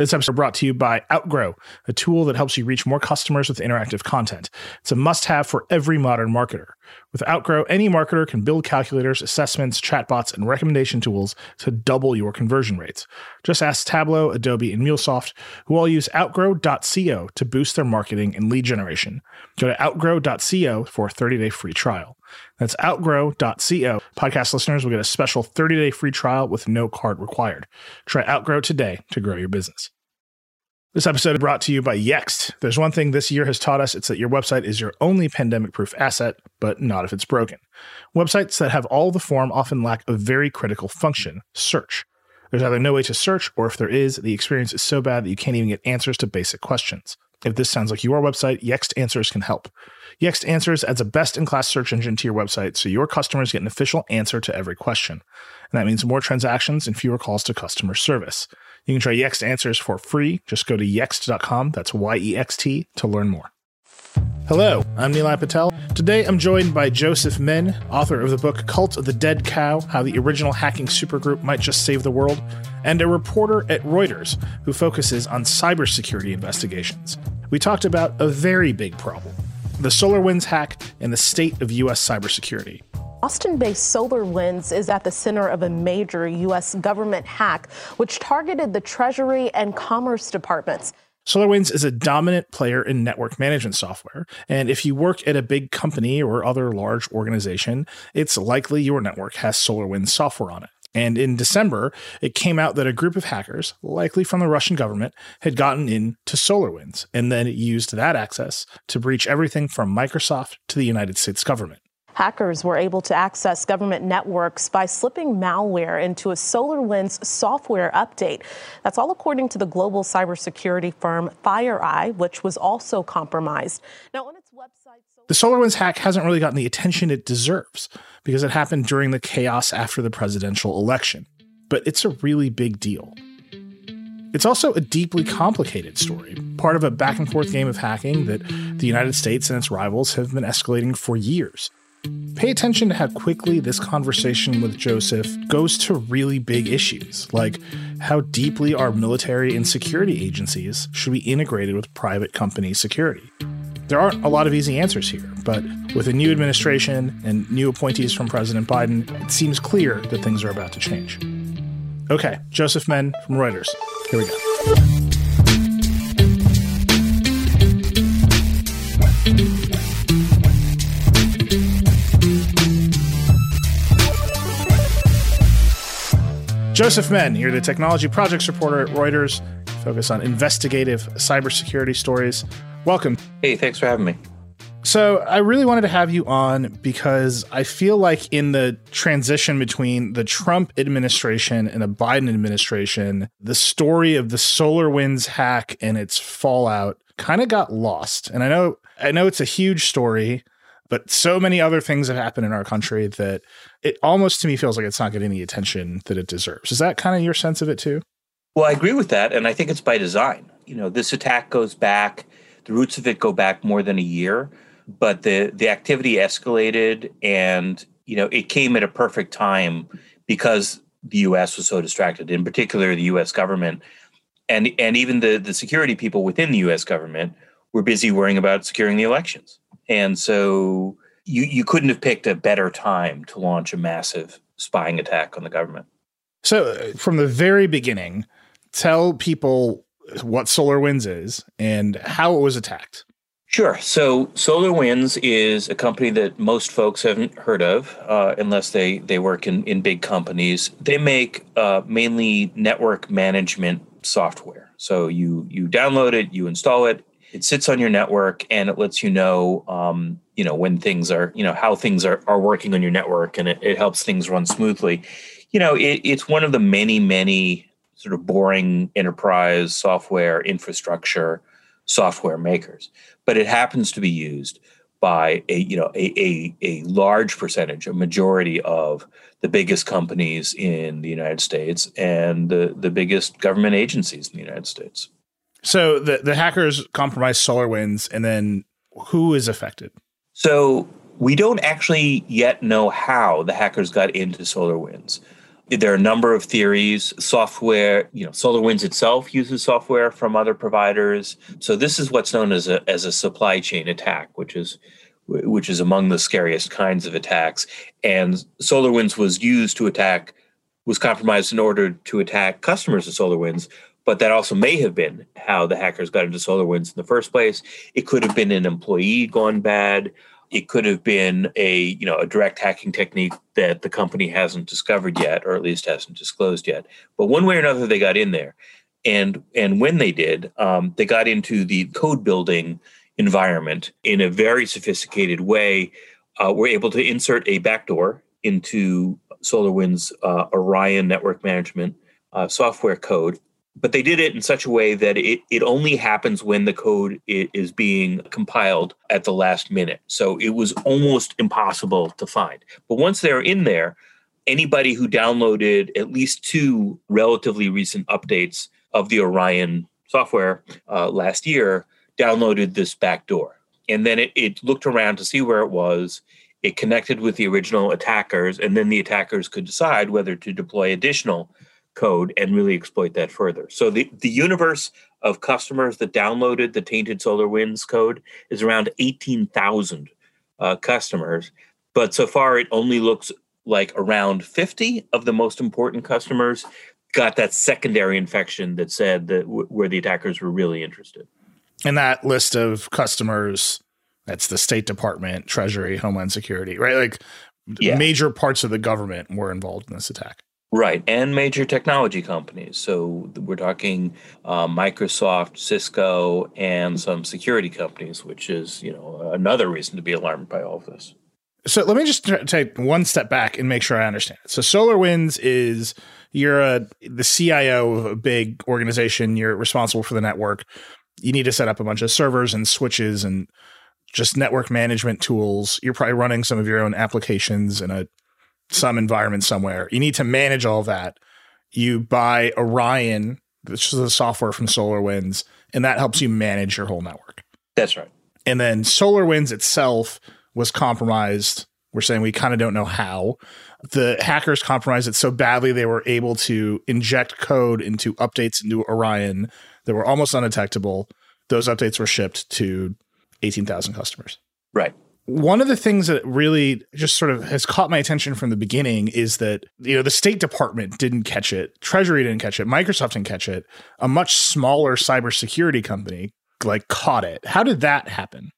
This episode brought to you by Outgrow, a tool that helps you reach more customers with interactive content. It's a must have for every modern marketer. With Outgrow, any marketer can build calculators, assessments, chatbots, and recommendation tools to double your conversion rates. Just ask Tableau, Adobe, and MuleSoft, who all use outgrow.co to boost their marketing and lead generation. Go to outgrow.co for a 30 day free trial. That's outgrow.co. Podcast listeners will get a special 30 day free trial with no card required. Try Outgrow today to grow your business. This episode is brought to you by Yext. There's one thing this year has taught us it's that your website is your only pandemic proof asset, but not if it's broken. Websites that have all the form often lack a very critical function search. There's either no way to search, or if there is, the experience is so bad that you can't even get answers to basic questions. If this sounds like your website, Yext Answers can help. Yext Answers adds a best in class search engine to your website so your customers get an official answer to every question. And that means more transactions and fewer calls to customer service. You can try Yext Answers for free. Just go to yext.com, that's Y E X T, to learn more. Hello, I'm Nilay Patel. Today I'm joined by Joseph Menn, author of the book Cult of the Dead Cow How the Original Hacking Supergroup Might Just Save the World, and a reporter at Reuters who focuses on cybersecurity investigations. We talked about a very big problem the SolarWinds hack and the state of U.S. cybersecurity. Austin based SolarWinds is at the center of a major U.S. government hack, which targeted the Treasury and Commerce departments. SolarWinds is a dominant player in network management software. And if you work at a big company or other large organization, it's likely your network has SolarWinds software on it. And in December, it came out that a group of hackers, likely from the Russian government, had gotten into SolarWinds and then used that access to breach everything from Microsoft to the United States government. Hackers were able to access government networks by slipping malware into a SolarWinds software update. That's all according to the global cybersecurity firm FireEye, which was also compromised. Now, on its website, the SolarWinds hack hasn't really gotten the attention it deserves because it happened during the chaos after the presidential election. But it's a really big deal. It's also a deeply complicated story, part of a back and forth game of hacking that the United States and its rivals have been escalating for years. Pay attention to how quickly this conversation with Joseph goes to really big issues, like how deeply our military and security agencies should be integrated with private company security. There aren't a lot of easy answers here, but with a new administration and new appointees from President Biden, it seems clear that things are about to change. Okay, Joseph Menn from Reuters. Here we go. Joseph Menn, you're the technology projects reporter at Reuters. Focus on investigative cybersecurity stories. Welcome. Hey, thanks for having me. So, I really wanted to have you on because I feel like in the transition between the Trump administration and the Biden administration, the story of the SolarWinds hack and its fallout kind of got lost. And I know I know it's a huge story, but so many other things have happened in our country that it almost to me feels like it's not getting the attention that it deserves. Is that kind of your sense of it too? Well, I agree with that. And I think it's by design. You know, this attack goes back, the roots of it go back more than a year, but the, the activity escalated and, you know, it came at a perfect time because the US was so distracted, in particular the US government. And, and even the, the security people within the US government were busy worrying about securing the elections. And so you, you couldn't have picked a better time to launch a massive spying attack on the government. So, uh, from the very beginning, tell people what SolarWinds is and how it was attacked. Sure. So SolarWinds is a company that most folks haven't heard of uh, unless they, they work in, in big companies. They make uh, mainly network management software. So you you download it, you install it, it sits on your network and it lets you know um, you know when things are you know how things are, are working on your network and it, it helps things run smoothly you know it, it's one of the many many sort of boring enterprise software infrastructure software makers but it happens to be used by a you know a, a, a large percentage a majority of the biggest companies in the united states and the, the biggest government agencies in the united states so the the hackers compromised SolarWinds, and then who is affected? So we don't actually yet know how the hackers got into SolarWinds. There are a number of theories. Software, you know, SolarWinds itself uses software from other providers. So this is what's known as a as a supply chain attack, which is which is among the scariest kinds of attacks. And SolarWinds was used to attack, was compromised in order to attack customers of SolarWinds. But that also may have been how the hackers got into SolarWinds in the first place. It could have been an employee gone bad. It could have been a you know a direct hacking technique that the company hasn't discovered yet, or at least hasn't disclosed yet. But one way or another, they got in there, and and when they did, um, they got into the code building environment in a very sophisticated way. Uh, we're able to insert a backdoor into SolarWinds uh, Orion network management uh, software code but they did it in such a way that it, it only happens when the code is being compiled at the last minute. So it was almost impossible to find. But once they're in there, anybody who downloaded at least two relatively recent updates of the Orion software uh, last year downloaded this backdoor. And then it, it looked around to see where it was. It connected with the original attackers, and then the attackers could decide whether to deploy additional code and really exploit that further. So the, the universe of customers that downloaded the tainted SolarWinds code is around 18,000 uh, customers. But so far, it only looks like around 50 of the most important customers got that secondary infection that said that w- where the attackers were really interested. And that list of customers, that's the State Department, Treasury, Homeland Security, right? Like yeah. major parts of the government were involved in this attack. Right, and major technology companies. So we're talking uh, Microsoft, Cisco, and some security companies, which is you know another reason to be alarmed by all of this. So let me just t- take one step back and make sure I understand it. So SolarWinds is you're a, the CIO of a big organization. You're responsible for the network. You need to set up a bunch of servers and switches and just network management tools. You're probably running some of your own applications in a some environment somewhere. You need to manage all that. You buy Orion, which is the software from SolarWinds, and that helps you manage your whole network. That's right. And then SolarWinds itself was compromised. We're saying we kind of don't know how. The hackers compromised it so badly they were able to inject code into updates into Orion that were almost undetectable. Those updates were shipped to 18,000 customers. Right one of the things that really just sort of has caught my attention from the beginning is that you know the State Department didn't catch it, Treasury didn't catch it, Microsoft didn't catch it. A much smaller cybersecurity company like caught it. How did that happen?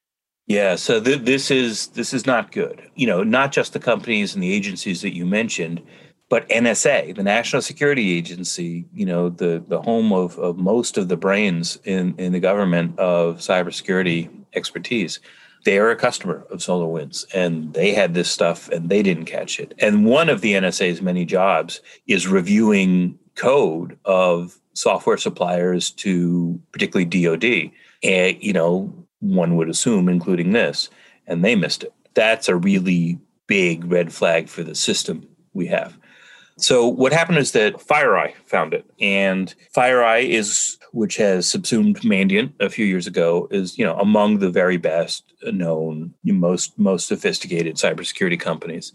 Yeah, so th- this is this is not good. You know, not just the companies and the agencies that you mentioned, but NSA, the National Security Agency, you know, the the home of, of most of the brains in in the government of cybersecurity expertise they are a customer of SolarWinds, and they had this stuff and they didn't catch it. And one of the NSA's many jobs is reviewing code of software suppliers to particularly DoD. And, you know, one would assume, including this, and they missed it. That's a really big red flag for the system we have. So what happened is that FireEye found it, and FireEye is which has subsumed Mandiant a few years ago, is you know among the very best known, most most sophisticated cybersecurity companies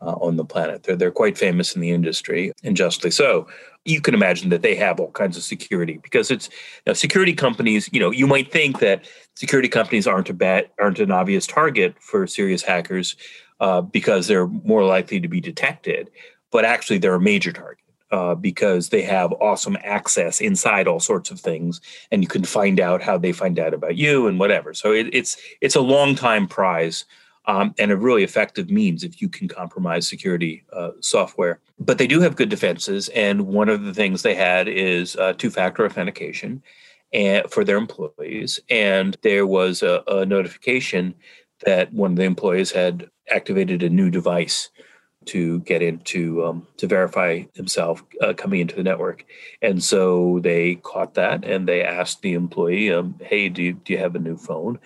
uh, on the planet. They're they're quite famous in the industry, and justly so. You can imagine that they have all kinds of security because it's you know, security companies. You know, you might think that security companies aren't a bad, aren't an obvious target for serious hackers uh, because they're more likely to be detected, but actually they're a major target uh, because they have awesome access inside all sorts of things, and you can find out how they find out about you and whatever. So it, it's it's a long time prize. Um, and a really effective means if you can compromise security uh, software. But they do have good defenses, and one of the things they had is uh, two-factor authentication and, for their employees. And there was a, a notification that one of the employees had activated a new device to get into um, to verify himself uh, coming into the network, and so they caught that and they asked the employee, um, "Hey, do you, do you have a new phone?"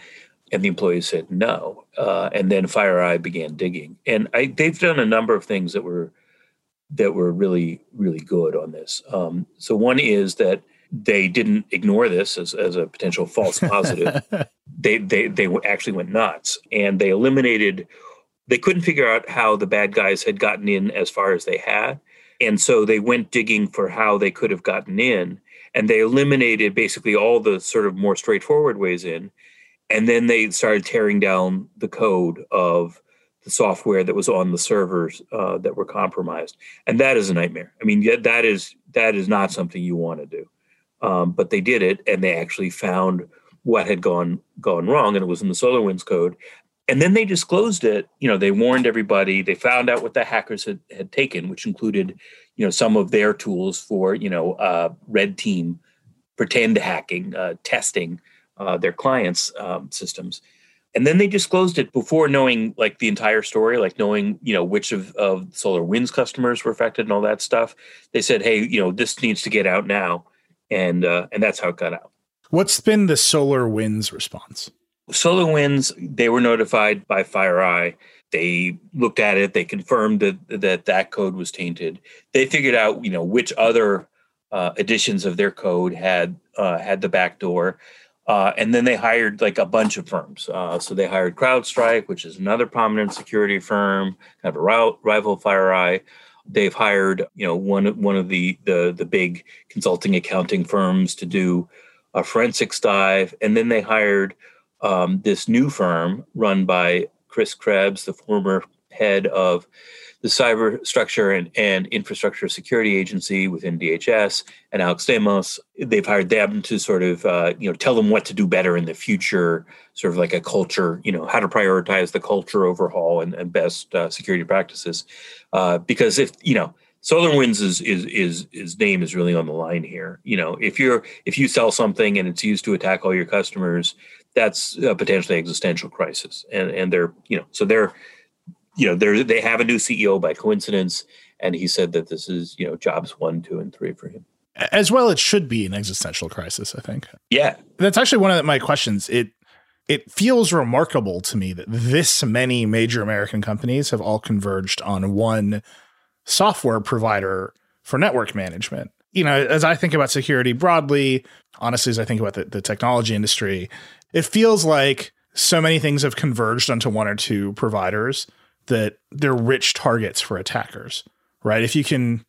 And the employee said no. Uh, and then FireEye began digging, and I, they've done a number of things that were that were really really good on this. Um, so one is that they didn't ignore this as, as a potential false positive. they they they actually went nuts and they eliminated they couldn't figure out how the bad guys had gotten in as far as they had. And so they went digging for how they could have gotten in, and they eliminated basically all the sort of more straightforward ways in. And then they started tearing down the code of the software that was on the servers uh, that were compromised, and that is a nightmare. I mean, that is that is not something you want to do. Um, but they did it, and they actually found what had gone gone wrong, and it was in the SolarWinds code. And then they disclosed it. You know, they warned everybody. They found out what the hackers had, had taken, which included, you know, some of their tools for, you know, uh, red team pretend hacking, uh, testing uh, their clients' um, systems. And then they disclosed it before knowing like the entire story, like knowing, you know, which of, of SolarWinds customers were affected and all that stuff. They said, hey, you know, this needs to get out now. And uh, and that's how it got out. What's been the SolarWinds response? SolarWinds, they were notified by FireEye. They looked at it. They confirmed that that that code was tainted. They figured out, you know, which other uh, editions of their code had uh, had the back door, uh, and then they hired like a bunch of firms. Uh, so they hired CrowdStrike, which is another prominent security firm, kind of a rival FireEye. They've hired, you know, one one of the the the big consulting accounting firms to do a forensics dive, and then they hired um, this new firm run by Chris Krebs, the former head of the cyber structure and, and infrastructure security agency within DHS, and Alex Stamos. They've hired them to sort of uh, you know tell them what to do better in the future, sort of like a culture, you know, how to prioritize the culture overhaul and, and best uh, security practices. Uh, because if you know SolarWinds is is is his name is really on the line here. You know, if you're if you sell something and it's used to attack all your customers, that's a potentially existential crisis. And and they're you know so they're you know they're they have a new CEO by coincidence, and he said that this is you know jobs one, two, and three for him. As well, it should be an existential crisis. I think. Yeah, that's actually one of my questions. It it feels remarkable to me that this many major American companies have all converged on one software provider for network management. You know, as I think about security broadly, honestly, as I think about the, the technology industry, it feels like so many things have converged onto one or two providers that they're rich targets for attackers, right? If you can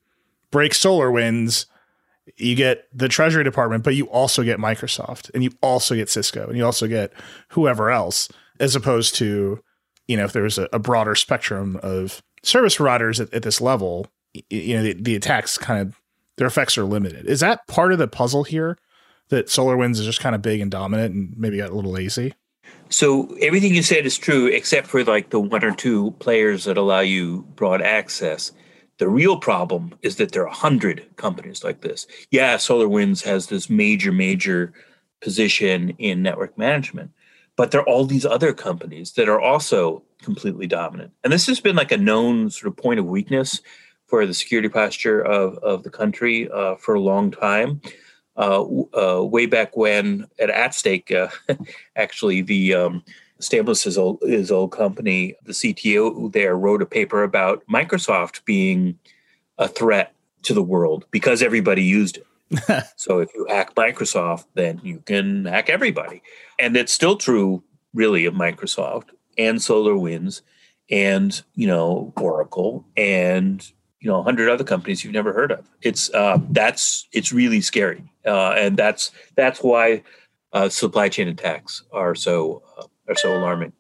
break SolarWinds, you get the Treasury Department, but you also get Microsoft and you also get Cisco and you also get whoever else, as opposed to, you know, if there's a, a broader spectrum of service providers at, at this level, you know, the, the attacks kind of, their effects are limited. Is that part of the puzzle here? That SolarWinds is just kind of big and dominant and maybe got a little lazy? So everything you said is true, except for like the one or two players that allow you broad access. The real problem is that there are a hundred companies like this. Yeah, SolarWinds has this major, major position in network management, but there are all these other companies that are also completely dominant. And this has been like a known sort of point of weakness for the security posture of, of the country uh, for a long time way back when at AtStake, uh, actually the um, Stamos' old, his old company, the CTO there wrote a paper about Microsoft being a threat to the world because everybody used it. so if you hack Microsoft, then you can hack everybody. And it's still true, really, of Microsoft and SolarWinds and, you know, Oracle and you know, hundred other companies you've never heard of. It's uh, that's it's really scary, uh, and that's that's why uh, supply chain attacks are so uh, are so alarming.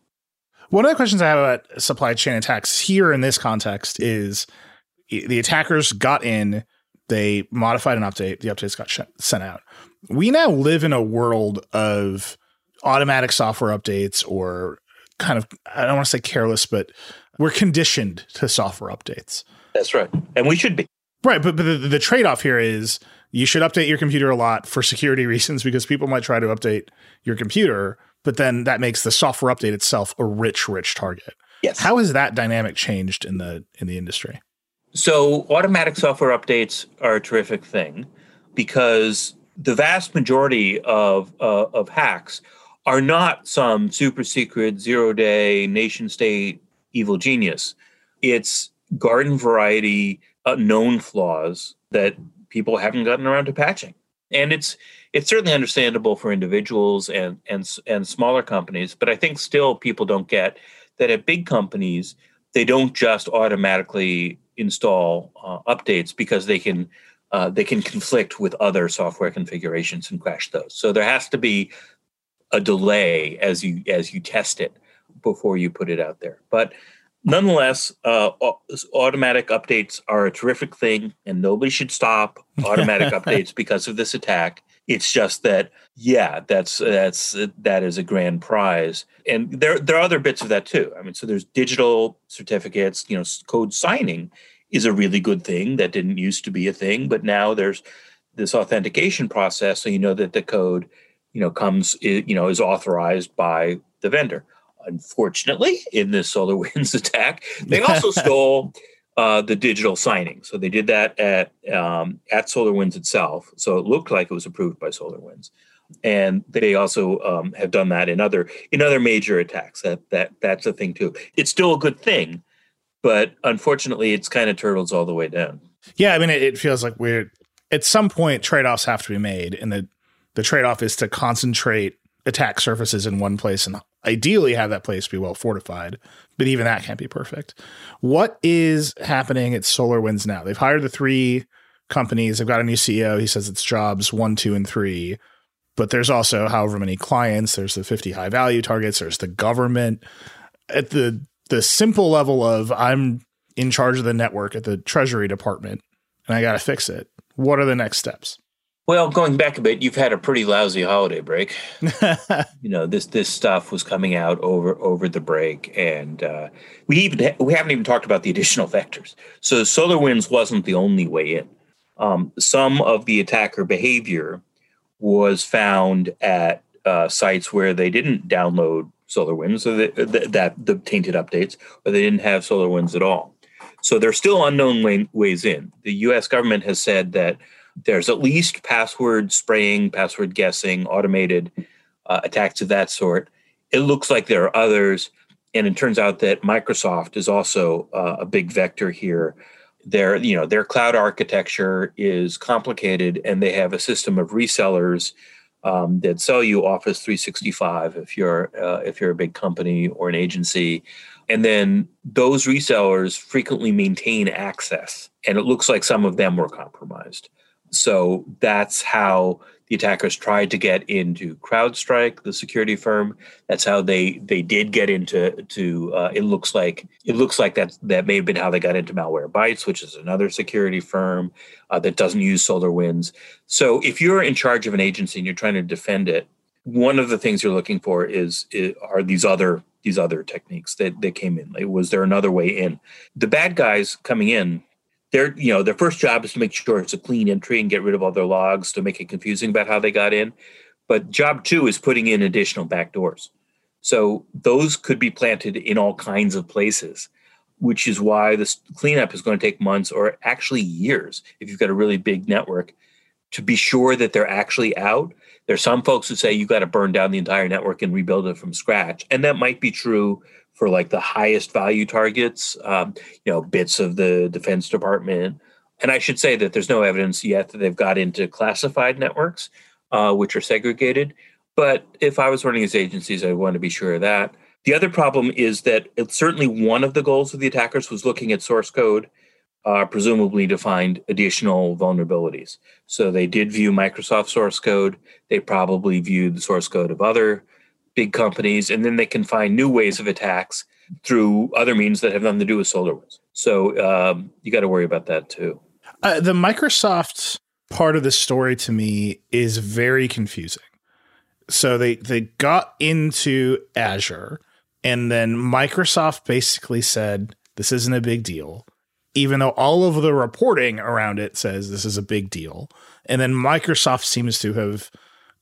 One of the questions I have about supply chain attacks here in this context is the attackers got in, they modified an update, the updates got sh- sent out. We now live in a world of automatic software updates or kind of I don't want to say careless, but we're conditioned to software updates. That's right. And we should be. Right. But, but the, the trade off here is you should update your computer a lot for security reasons because people might try to update your computer, but then that makes the software update itself a rich, rich target. Yes. How has that dynamic changed in the in the industry? So automatic software updates are a terrific thing because the vast majority of uh, of hacks are not some super secret zero day nation state evil genius. It's garden variety uh, known flaws that people haven't gotten around to patching. And it's it's certainly understandable for individuals and and and smaller companies, but I think still people don't get that at big companies they don't just automatically install uh, updates because they can uh, they can conflict with other software configurations and crash those. So there has to be a delay as you as you test it before you put it out there. But nonetheless, uh, automatic updates are a terrific thing, and nobody should stop automatic updates because of this attack. It's just that, yeah, that's that's that is a grand prize, and there there are other bits of that too. I mean, so there's digital certificates. You know, code signing is a really good thing that didn't used to be a thing, but now there's this authentication process, so you know that the code, you know, comes you know is authorized by the vendor. Unfortunately, in this SolarWinds attack, they also stole uh, the digital signing. So they did that at um, at SolarWinds itself. So it looked like it was approved by SolarWinds, and they also um, have done that in other in other major attacks. That that that's a thing too. It's still a good thing, but unfortunately, it's kind of turtles all the way down. Yeah, I mean, it, it feels like we're at some point trade offs have to be made, and the the trade off is to concentrate attack surfaces in one place and ideally have that place be well fortified, but even that can't be perfect. What is happening at SolarWinds now? They've hired the three companies. They've got a new CEO. He says it's jobs one, two, and three. But there's also however many clients. There's the 50 high value targets. There's the government. At the the simple level of I'm in charge of the network at the Treasury Department and I got to fix it. What are the next steps? Well, going back a bit, you've had a pretty lousy holiday break. you know, this this stuff was coming out over over the break, and uh, we even ha- we haven't even talked about the additional vectors. So SolarWinds wasn't the only way in. Um, some of the attacker behavior was found at uh, sites where they didn't download SolarWinds, so that, that, that the tainted updates, or they didn't have SolarWinds at all. So there's still unknown way, ways in. The U.S. government has said that there's at least password spraying, password guessing, automated uh, attacks of that sort. It looks like there are others, and it turns out that Microsoft is also uh, a big vector here. Their, you know, their cloud architecture is complicated, and they have a system of resellers um, that sell you Office 365 if you're uh, if you're a big company or an agency, and then those resellers frequently maintain access, and it looks like some of them were compromised. So that's how the attackers tried to get into CrowdStrike, the security firm. That's how they they did get into to. Uh, it looks like it looks like that that may have been how they got into Malwarebytes, which is another security firm uh, that doesn't use SolarWinds. So if you're in charge of an agency and you're trying to defend it, one of the things you're looking for is, is are these other these other techniques that that came in. Like, was there another way in? The bad guys coming in their you know their first job is to make sure it's a clean entry and get rid of all their logs to make it confusing about how they got in. But job two is putting in additional backdoors so those could be planted in all kinds of places which is why this cleanup is going to take months or actually years if you've got a really big network to be sure that they're actually out. There's some folks who say you got to burn down the entire network and rebuild it from scratch and that might be true for like the highest value targets, um, you know, bits of the Defense Department. And I should say that there's no evidence yet that they've got into classified networks, uh, which are segregated. But if I was running these agencies, I'd want to be sure of that. The other problem is that it's certainly one of the goals of the attackers was looking at source code, uh, presumably to find additional vulnerabilities. So they did view Microsoft source code. They probably viewed the source code of other big companies, and then they can find new ways of attacks through other means that have nothing to do with SolarWinds. So um, you got to worry about that too. Uh, the Microsoft part of the story to me is very confusing. So they they got into Azure, and then Microsoft basically said this isn't a big deal, even though all of the reporting around it says this is a big deal. And then Microsoft seems to have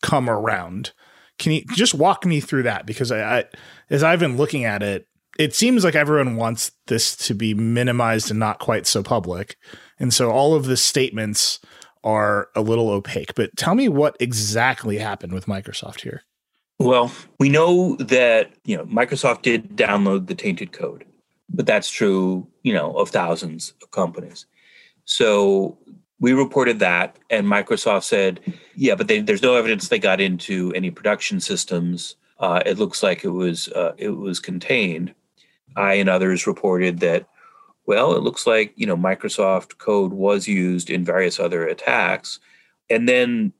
come around can you just walk me through that? Because I, I as I've been looking at it, it seems like everyone wants this to be minimized and not quite so public. And so all of the statements are a little opaque. But tell me what exactly happened with Microsoft here. Well, we know that, you know, Microsoft did download the tainted code, but that's true, you know, of thousands of companies. So we reported that, and Microsoft said, "Yeah, but they, there's no evidence they got into any production systems. Uh, it looks like it was uh, it was contained." I and others reported that well, it looks like you know Microsoft code was used in various other attacks, and then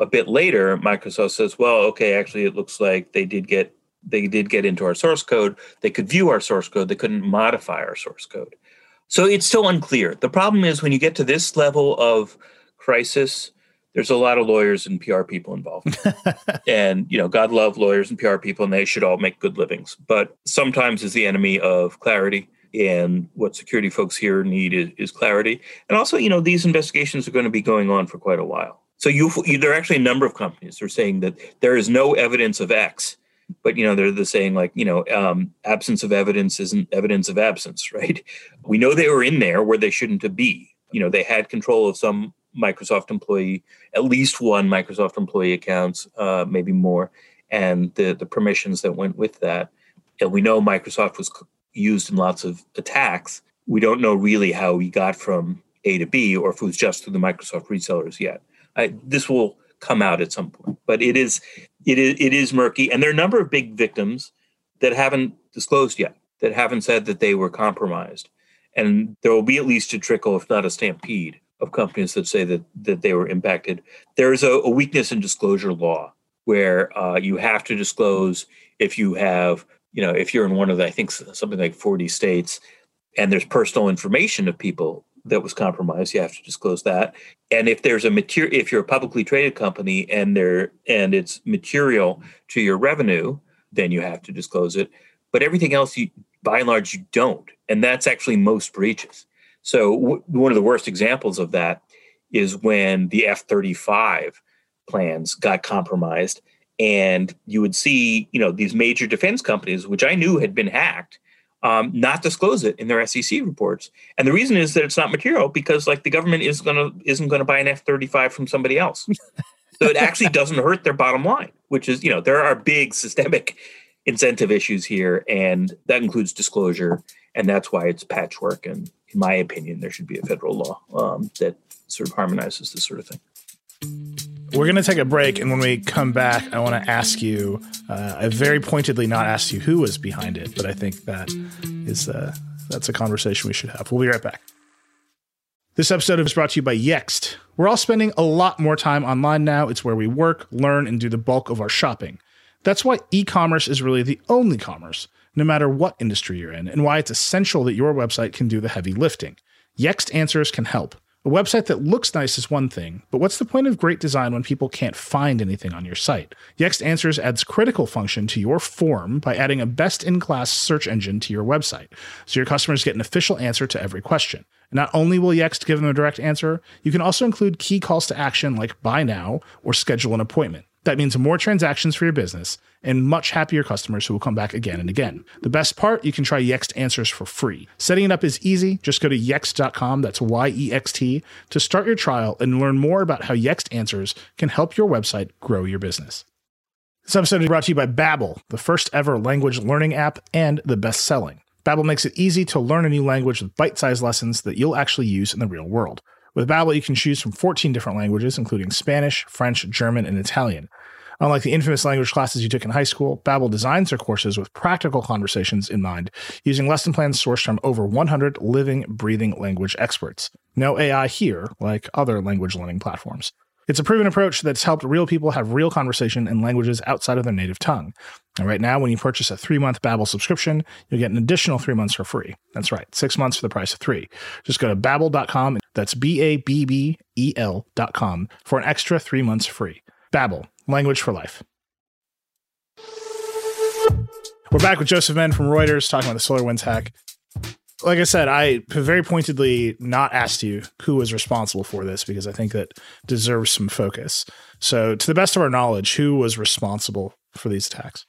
a bit later, Microsoft says, well, okay, actually, it looks like they did get they did get into our source code. They could view our source code. They couldn't modify our source code. So it's still unclear. The problem is when you get to this level of crisis, there's a lot of lawyers and PR people involved. and, you know, God love lawyers and PR people, and they should all make good livings. But sometimes is the enemy of clarity. And what security folks here need is, is clarity. And also, you know, these investigations are going to be going on for quite a while. So you, you, there are actually a number of companies who are saying that there is no evidence of X but you know they're the saying like you know um, absence of evidence isn't evidence of absence right? We know they were in there where they shouldn't be. You know they had control of some microsoft employee at least one microsoft employee accounts uh, maybe more and the the permissions that went with that. And we know microsoft was used in lots of attacks. We don't know really how we got from a to b or if it was just through the microsoft resellers yet. I, this will come out at some point but it is it is it is murky, and there are a number of big victims that haven't disclosed yet, that haven't said that they were compromised, and there will be at least a trickle, if not a stampede, of companies that say that that they were impacted. There is a, a weakness in disclosure law where uh, you have to disclose if you have, you know, if you're in one of the, I think something like 40 states, and there's personal information of people that was compromised you have to disclose that. And if there's a material if you're a publicly traded company and there and it's material to your revenue then you have to disclose it. But everything else you by and large you don't. And that's actually most breaches. So w- one of the worst examples of that is when the f-35 plans got compromised and you would see you know these major defense companies which i knew had been hacked um, not disclose it in their SEC reports. And the reason is that it's not material because like the government is gonna isn't gonna buy an F thirty five from somebody else. so it actually doesn't hurt their bottom line, which is you know there are big systemic incentive issues here, and that includes disclosure, and that's why it's patchwork. And in my opinion, there should be a federal law um, that sort of harmonizes this sort of thing. We're going to take a break, and when we come back, I want to ask you. Uh, I very pointedly not asked you who was behind it, but I think that is uh, that's a conversation we should have. We'll be right back. This episode is brought to you by Yext. We're all spending a lot more time online now. It's where we work, learn, and do the bulk of our shopping. That's why e commerce is really the only commerce, no matter what industry you're in, and why it's essential that your website can do the heavy lifting. Yext Answers can help. A website that looks nice is one thing, but what's the point of great design when people can't find anything on your site? Yext Answers adds critical function to your form by adding a best in class search engine to your website, so your customers get an official answer to every question. Not only will Yext give them a direct answer, you can also include key calls to action like buy now or schedule an appointment. That means more transactions for your business and much happier customers who will come back again and again. The best part, you can try Yext Answers for free. Setting it up is easy. Just go to yext.com, that's Y E X T, to start your trial and learn more about how Yext Answers can help your website grow your business. This episode is brought to you by Babbel, the first ever language learning app and the best selling. Babbel makes it easy to learn a new language with bite-sized lessons that you'll actually use in the real world. With Babbel, you can choose from 14 different languages, including Spanish, French, German, and Italian. Unlike the infamous language classes you took in high school, Babbel designs their courses with practical conversations in mind, using lesson plans sourced from over 100 living, breathing language experts. No AI here, like other language learning platforms. It's a proven approach that's helped real people have real conversation in languages outside of their native tongue. And right now, when you purchase a three-month Babbel subscription, you'll get an additional three months for free. That's right, six months for the price of three. Just go to babbel.com. That's B-A-B-B-E-L dot com for an extra three months free. Babbel, language for life. We're back with Joseph Menn from Reuters talking about the SolarWinds hack like I said, I very pointedly not asked you who was responsible for this because I think that deserves some focus. So, to the best of our knowledge, who was responsible for these attacks?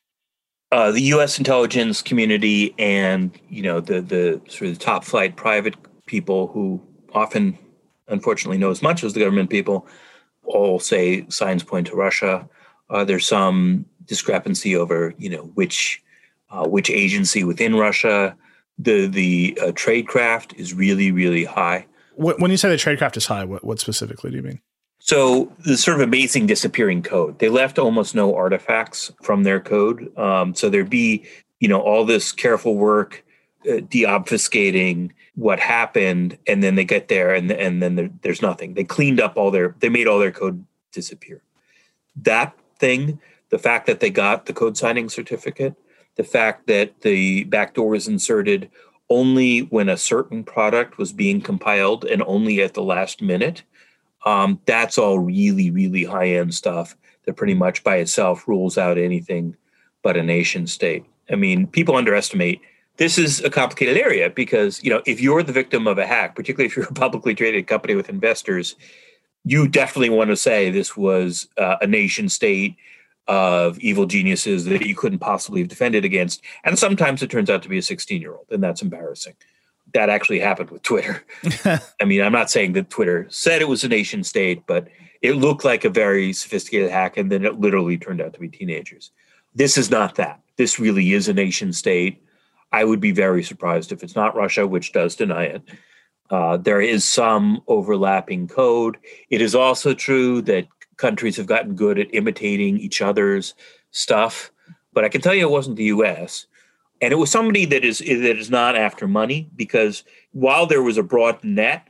Uh, the U.S. intelligence community and you know the the sort of the top flight private people who often, unfortunately, know as much as the government people, all say signs point to Russia. Uh, there's some discrepancy over you know which uh, which agency within Russia the the uh, tradecraft is really really high. When you say the tradecraft is high, what what specifically do you mean? So the sort of amazing disappearing code. They left almost no artifacts from their code. Um, so there'd be you know all this careful work uh, deobfuscating what happened, and then they get there, and and then there, there's nothing. They cleaned up all their, they made all their code disappear. That thing, the fact that they got the code signing certificate, the fact that the backdoor was inserted only when a certain product was being compiled and only at the last minute. Um, that's all really, really high end stuff that pretty much by itself rules out anything but a nation state. I mean, people underestimate this is a complicated area because you know if you're the victim of a hack, particularly if you're a publicly traded company with investors, you definitely want to say this was uh, a nation state of evil geniuses that you couldn't possibly have defended against. And sometimes it turns out to be a 16 year old, and that's embarrassing. That actually happened with Twitter. I mean, I'm not saying that Twitter said it was a nation state, but it looked like a very sophisticated hack, and then it literally turned out to be teenagers. This is not that. This really is a nation state. I would be very surprised if it's not Russia, which does deny it. Uh, there is some overlapping code. It is also true that countries have gotten good at imitating each other's stuff. But I can tell you it wasn't the US. And it was somebody that is that is not after money because while there was a broad net,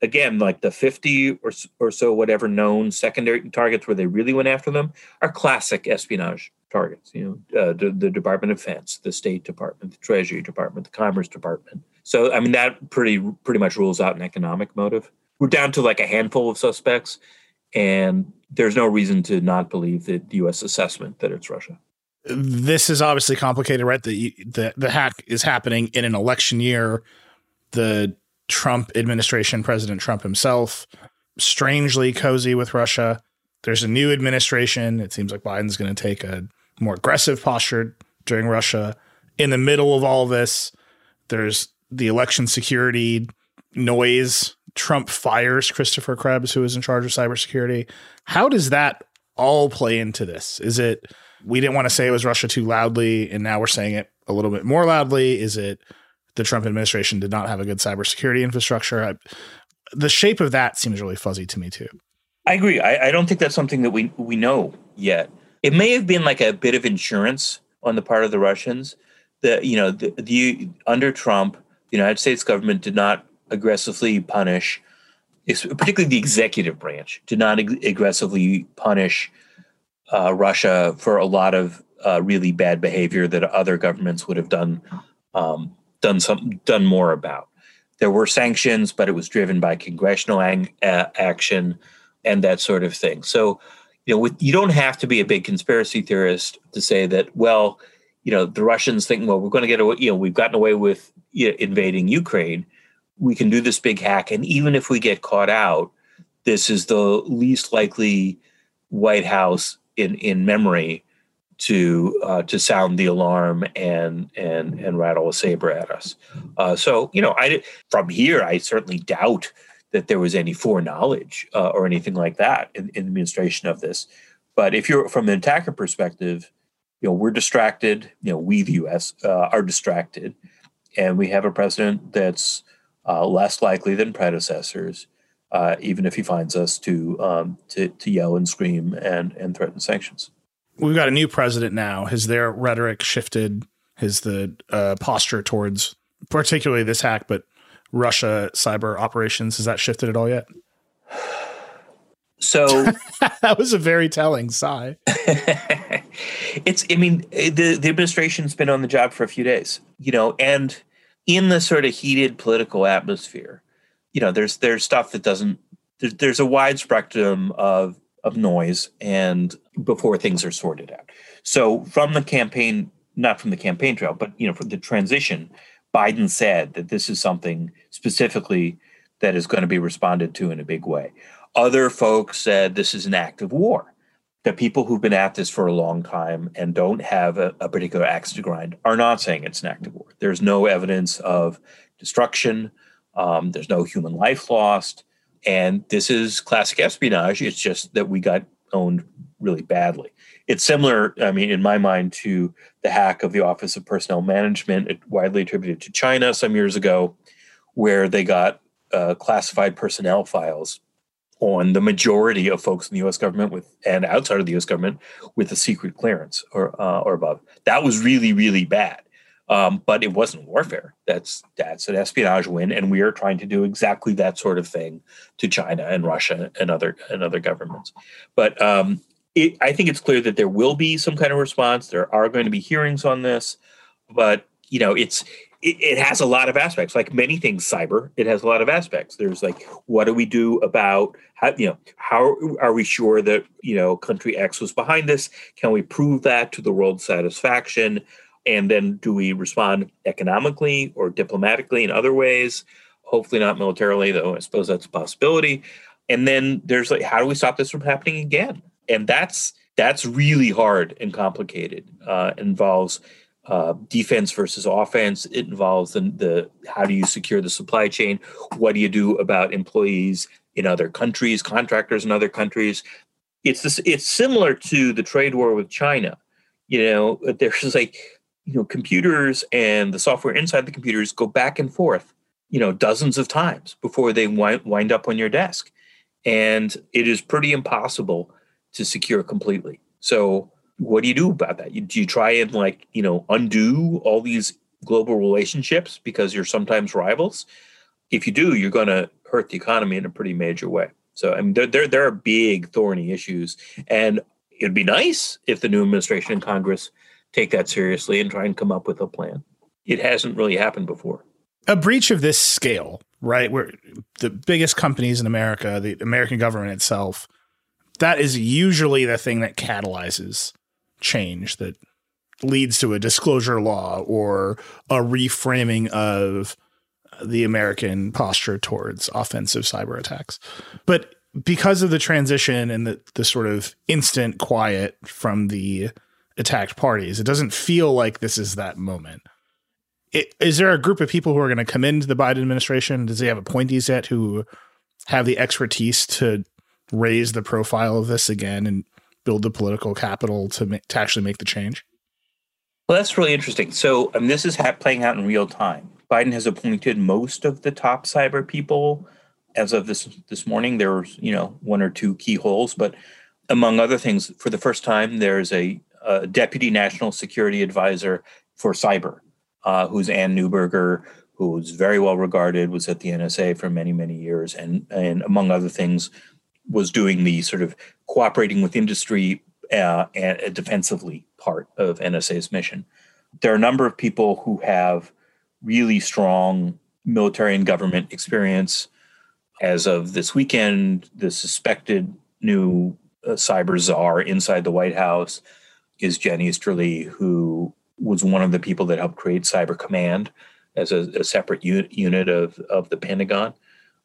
again, like the 50 or, or so whatever known secondary targets where they really went after them are classic espionage targets. You know, uh, the, the Department of Defense, the State Department, the Treasury Department, the Commerce Department. So I mean that pretty pretty much rules out an economic motive. We're down to like a handful of suspects, and there's no reason to not believe the U.S. assessment that it's Russia. This is obviously complicated, right? The, the the hack is happening in an election year. The Trump administration, President Trump himself, strangely cozy with Russia. There's a new administration. It seems like Biden's going to take a more aggressive posture during Russia. In the middle of all this, there's the election security noise Trump fires Christopher Krebs, who is in charge of cybersecurity. How does that all play into this? Is it we didn't want to say it was Russia too loudly, and now we're saying it a little bit more loudly? Is it the Trump administration did not have a good cybersecurity infrastructure? I, the shape of that seems really fuzzy to me too. I agree. I, I don't think that's something that we we know yet. It may have been like a bit of insurance on the part of the Russians. that you know the, the under Trump, the United States government did not aggressively punish, particularly the executive branch, did not ag- aggressively punish uh, Russia for a lot of uh, really bad behavior that other governments would have done um, done some done more about. There were sanctions, but it was driven by congressional ang- action and that sort of thing. So, you know, with, you don't have to be a big conspiracy theorist to say that. Well, you know, the Russians think, well, we're going to get away. You know, we've gotten away with you know, invading Ukraine we can do this big hack. And even if we get caught out, this is the least likely White House in, in memory to uh, to sound the alarm and and and rattle a saber at us. Uh, so you know, I from here, I certainly doubt that there was any foreknowledge uh, or anything like that in, in the administration of this. But if you're from an attacker perspective, you know, we're distracted. You know, we the U.S. Uh, are distracted, and we have a president that's uh, less likely than predecessors, uh, even if he finds us to, um, to to yell and scream and and threaten sanctions. We've got a new president now. Has their rhetoric shifted? Has the uh, posture towards particularly this hack, but Russia cyber operations has that shifted at all yet? So that was a very telling sigh. it's, I mean, the the administration's been on the job for a few days, you know, and in the sort of heated political atmosphere, you know, there's there's stuff that doesn't there's, there's a wide spectrum of of noise and before things are sorted out. So from the campaign, not from the campaign trail, but you know, from the transition, Biden said that this is something specifically that is going to be responded to in a big way. Other folks said this is an act of war that people who've been at this for a long time and don't have a, a, particular axe to grind are not saying it's an act of war. There's no evidence of destruction. Um, there's no human life lost. And this is classic espionage. It's just that we got owned really badly. It's similar, I mean, in my mind, to the hack of the Office of Personnel Management, widely attributed to China some years ago, where they got uh, classified personnel files on the majority of folks in the U.S. government with and outside of the U.S. government with a secret clearance or uh, or above. That was really really bad. Um, but it wasn't warfare. That's that's an espionage win, and we are trying to do exactly that sort of thing to China and Russia and other and other governments. But um, it, I think it's clear that there will be some kind of response. There are going to be hearings on this, but you know, it's it, it, has a lot of aspects. Like many things, cyber, it has a lot of aspects. There's like, what do we do about how you know how are we sure that you know country X was behind this? Can we prove that to the world's satisfaction? And then do we respond economically or diplomatically in other ways? Hopefully not militarily, though I suppose that's a possibility. And then there's like, how do we stop this from happening again? And that's that's really hard and complicated. Uh, involves uh, defense versus offense. It involves the, the how do you secure the supply chain? What do you do about employees in other countries, contractors in other countries? It's this. It's similar to the trade war with China. You know, there's like you know computers and the software inside the computers go back and forth you know dozens of times before they wind, wind up on your desk and it is pretty impossible to secure completely so what do you do about that you, do you try and like you know undo all these global relationships because you're sometimes rivals if you do you're going to hurt the economy in a pretty major way so i mean there, there, there are big thorny issues and it'd be nice if the new administration and congress take that seriously and try and come up with a plan. It hasn't really happened before. A breach of this scale, right? Where the biggest companies in America, the American government itself, that is usually the thing that catalyzes change that leads to a disclosure law or a reframing of the American posture towards offensive cyber attacks. But because of the transition and the, the sort of instant quiet from the attacked parties. It doesn't feel like this is that moment. It, is there a group of people who are going to come into the Biden administration? Does he have appointees yet who have the expertise to raise the profile of this again and build the political capital to make, to actually make the change? Well, that's really interesting. So, um, this is ha- playing out in real time. Biden has appointed most of the top cyber people as of this this morning. There were, you know, one or two keyholes, but among other things, for the first time, there's a uh, deputy national security advisor for cyber, uh, who's Anne Neuberger, who's very well regarded, was at the NSA for many, many years, and and among other things, was doing the sort of cooperating with industry uh, and defensively part of NSA's mission. There are a number of people who have really strong military and government experience. As of this weekend, the suspected new uh, cyber czar inside the White House is Jen Easterly, who was one of the people that helped create Cyber Command as a, a separate u- unit of, of the Pentagon.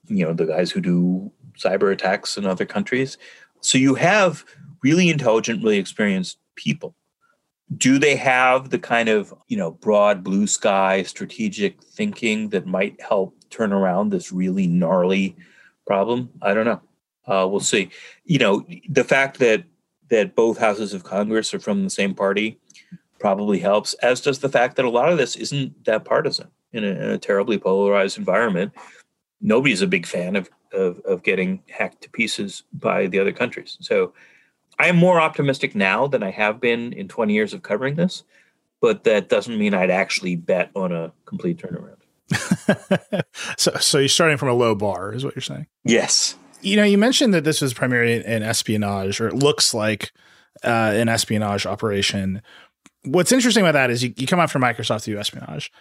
You know, the guys who do cyber attacks in other countries. So you have really intelligent, really experienced people. Do they have the kind of, you know, broad blue sky strategic thinking that might help turn around this really gnarly problem? I don't know. Uh, we'll see. You know, the fact that that both houses of Congress are from the same party probably helps, as does the fact that a lot of this isn't that partisan in a, in a terribly polarized environment. Nobody's a big fan of, of, of getting hacked to pieces by the other countries. So I am more optimistic now than I have been in 20 years of covering this, but that doesn't mean I'd actually bet on a complete turnaround. so, so you're starting from a low bar, is what you're saying? Yes. You know, you mentioned that this was primarily an espionage, or it looks like uh, an espionage operation. What's interesting about that is you, you come after Microsoft to do espionage.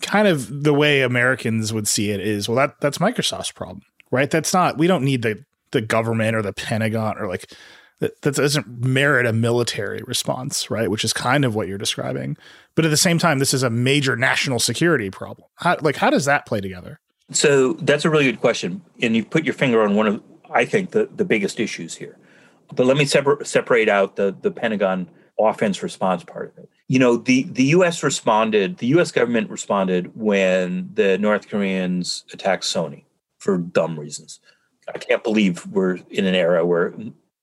Kind of the way Americans would see it is, well, that that's Microsoft's problem, right? That's not. We don't need the the government or the Pentagon or like that, that doesn't merit a military response, right? Which is kind of what you're describing. But at the same time, this is a major national security problem. How, like, how does that play together? So that's a really good question, and you put your finger on one of I think the the biggest issues here. But let me separ- separate out the the Pentagon offense response part of it. You know, the the U.S. responded. The U.S. government responded when the North Koreans attacked Sony for dumb reasons. I can't believe we're in an era where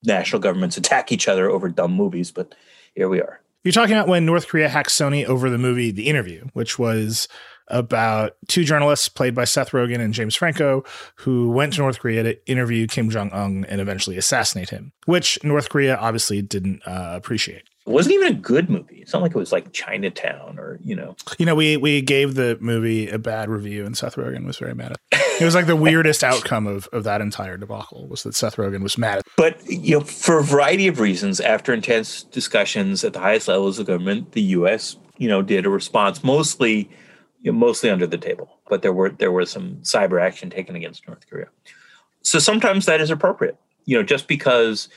national governments attack each other over dumb movies, but here we are. You're talking about when North Korea hacked Sony over the movie The Interview, which was about two journalists played by Seth Rogen and James Franco who went to North Korea to interview Kim Jong Un and eventually assassinate him, which North Korea obviously didn't uh, appreciate. It wasn't even a good movie. It's not like it was like Chinatown or you know. You know, we we gave the movie a bad review, and Seth Rogen was very mad at. It, it was like the weirdest outcome of of that entire debacle was that Seth Rogen was mad. At but you know, for a variety of reasons, after intense discussions at the highest levels of government, the U.S. you know did a response mostly. You know, mostly under the table, but there were there was some cyber action taken against North Korea. So sometimes that is appropriate. You know, just because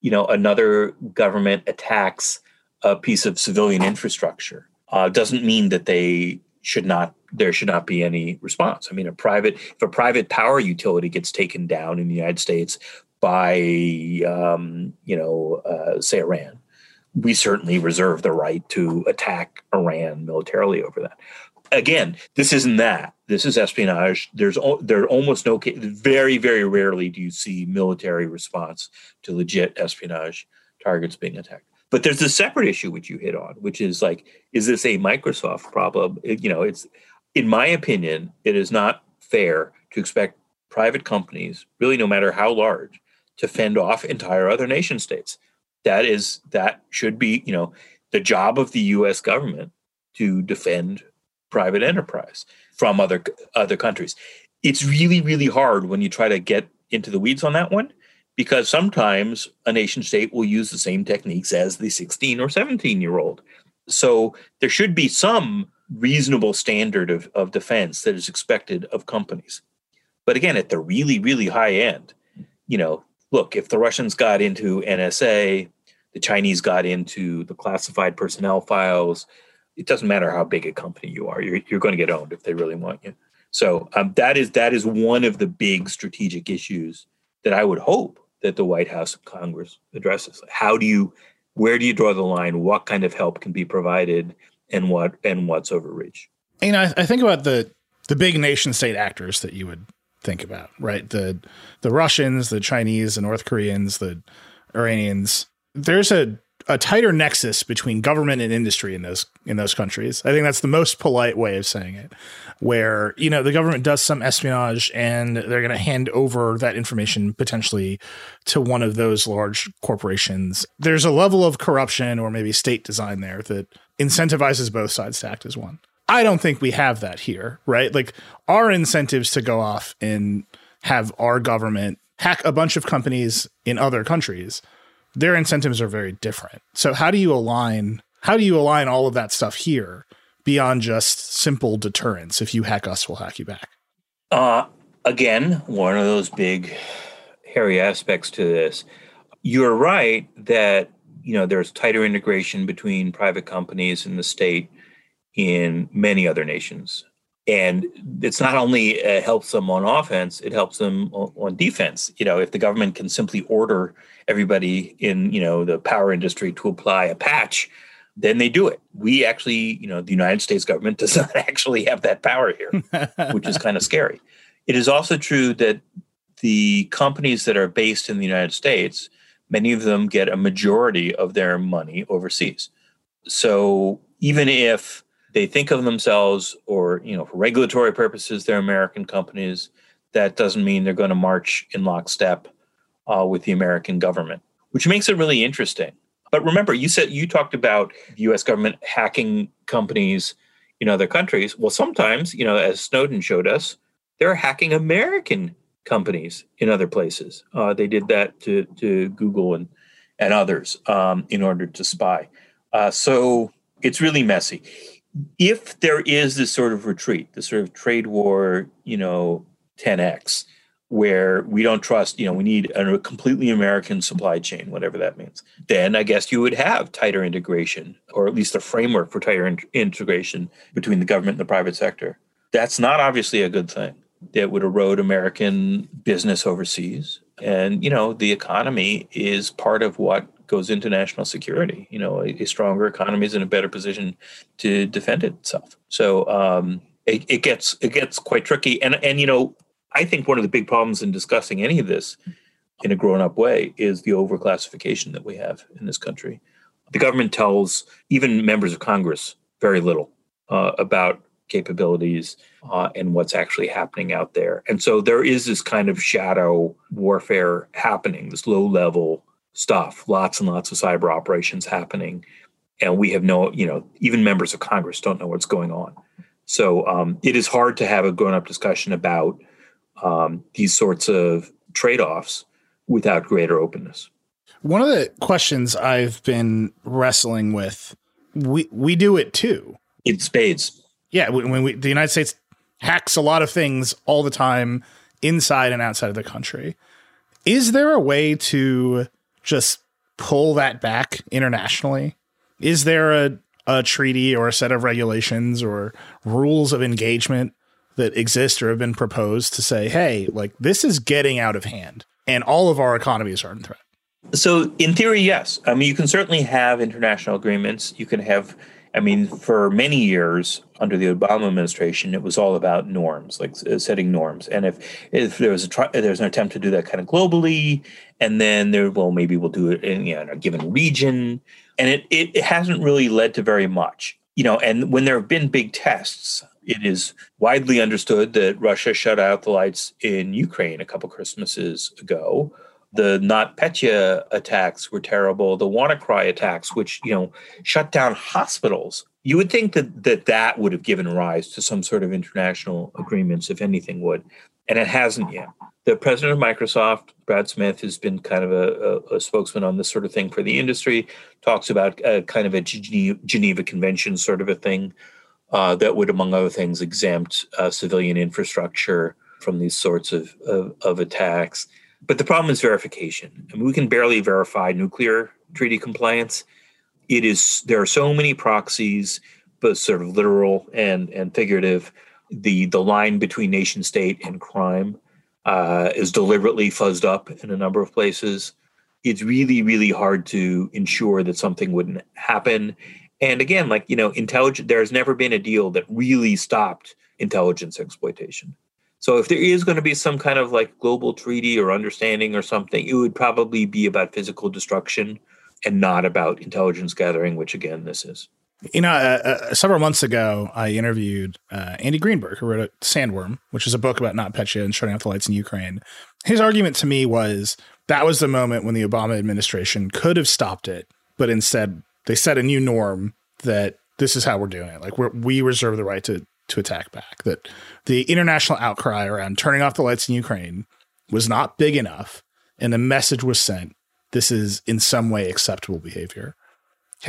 you know another government attacks a piece of civilian infrastructure uh, doesn't mean that they should not there should not be any response. I mean, a private if a private power utility gets taken down in the United States by um, you know uh, say Iran, we certainly reserve the right to attack Iran militarily over that again, this isn't that. This is espionage. There's there almost no very very rarely do you see military response to legit espionage targets being attacked. But there's a separate issue which you hit on, which is like, is this a Microsoft problem? It, you know, it's in my opinion, it is not fair to expect private companies, really no matter how large, to fend off entire other nation states. That is that should be, you know, the job of the US government to defend private enterprise from other other countries. It's really really hard when you try to get into the weeds on that one because sometimes a nation state will use the same techniques as the 16 or 17 year old. So there should be some reasonable standard of, of defense that is expected of companies. But again, at the really, really high end, you know, look, if the Russians got into NSA, the Chinese got into the classified personnel files, it doesn't matter how big a company you are, you're, you're going to get owned if they really want you. So um, that is that is one of the big strategic issues that I would hope that the White House and Congress addresses. How do you, where do you draw the line? What kind of help can be provided, and what and what's overreach? You know, I, I think about the the big nation state actors that you would think about, right? The the Russians, the Chinese, the North Koreans, the Iranians. There's a a tighter nexus between government and industry in those in those countries. I think that's the most polite way of saying it. Where you know the government does some espionage and they're going to hand over that information potentially to one of those large corporations. There's a level of corruption or maybe state design there that incentivizes both sides to act as one. I don't think we have that here, right? Like our incentives to go off and have our government hack a bunch of companies in other countries their incentives are very different. So how do you align how do you align all of that stuff here beyond just simple deterrence? If you hack us, we'll hack you back. Uh again, one of those big hairy aspects to this. You're right that you know there's tighter integration between private companies and the state in many other nations and it's not only uh, helps them on offense it helps them on, on, defense. You know if the government can simply order everybody in you know the power industry to apply a patch then they do it. We actually you know the united states government does not actually have that power here which is kind of scary. It is also true that the companies that are based in the united states many of them get a majority of their money overseas. So even if they think of themselves or you know for regulatory purposes they're american companies that doesn't mean they're going to march in lockstep uh, with the american government which makes it really interesting. But remember you said you talked about the us government hacking companies in other countries. Well sometimes you know as snowden showed us they're hacking american companies in other places. Uh, they did that to, to google and, and others um, in order to spy. Uh, so it's really messy if there is this sort of retreat, this sort of trade war, you know, 10x, where we don't trust, you know, we need a completely American supply chain, whatever that means, then I guess you would have tighter integration, or at least a framework for tighter in- integration between the government and the private sector. That's not obviously a good thing. That would erode American business overseas. And, you know, the economy is part of what goes into national security. You know, a, a stronger economy is in a better position to defend itself. So um, it, it gets it gets quite tricky. And and you know, I think one of the big problems in discussing any of this in a grown up way is the overclassification that we have in this country. The government tells even members of Congress very little uh, about capabilities uh, and what's actually happening out there. And so there is this kind of shadow warfare happening, this low level stuff, lots and lots of cyber operations happening. And we have no, you know, even members of Congress don't know what's going on. So um, it is hard to have a grown up discussion about um, these sorts of trade offs without greater openness. One of the questions I've been wrestling with, we we do it too. In spades. Yeah, when we the United States hacks a lot of things all the time inside and outside of the country. Is there a way to just pull that back internationally? Is there a, a treaty or a set of regulations or rules of engagement that exist or have been proposed to say, hey, like this is getting out of hand and all of our economies are in threat? So, in theory, yes. I mean, you can certainly have international agreements. You can have, I mean, for many years under the Obama administration, it was all about norms, like uh, setting norms. And if if there was a try, there's an attempt to do that kind of globally, and then there, well, maybe we'll do it in, you know, in a given region, and it, it it hasn't really led to very much. You know, and when there have been big tests, it is widely understood that Russia shut out the lights in Ukraine a couple Christmases ago the NotPetya attacks were terrible. The WannaCry attacks, which you know shut down hospitals. You would think that that that would have given rise to some sort of international agreements, if anything would, and it hasn't yet. The president of Microsoft, Brad Smith, has been kind of a, a, a spokesman on this sort of thing for the industry. Talks about a, kind of a Geneva, Convention sort of a thing uh, that would, among other things, exempt uh, civilian infrastructure from these sorts of, of, of attacks but the problem is verification. I mean, we can barely verify nuclear treaty compliance. It is there are so many proxies, both sort of literal and and figurative. The the line between nation state and crime uh, is deliberately fuzzed up in a number of places. It's really really hard to ensure that something wouldn't happen. And again, like you know, intelligent. There's never been a deal that really stopped intelligence exploitation. So if there is going to be some kind of like global treaty or understanding or something, it would probably be about physical destruction and not about intelligence gathering, which again, this is. You know, uh, uh, several months ago, I interviewed uh, Andy Greenberg, who wrote Sandworm, which is a book about Not NotPetya and shutting off the lights in Ukraine. His argument to me was that was the moment when the Obama administration could have stopped it, but instead they set a new norm that this is how we're doing it. Like we we reserve the right to to attack back. That the international outcry around turning off the lights in Ukraine was not big enough, and the message was sent: this is in some way acceptable behavior.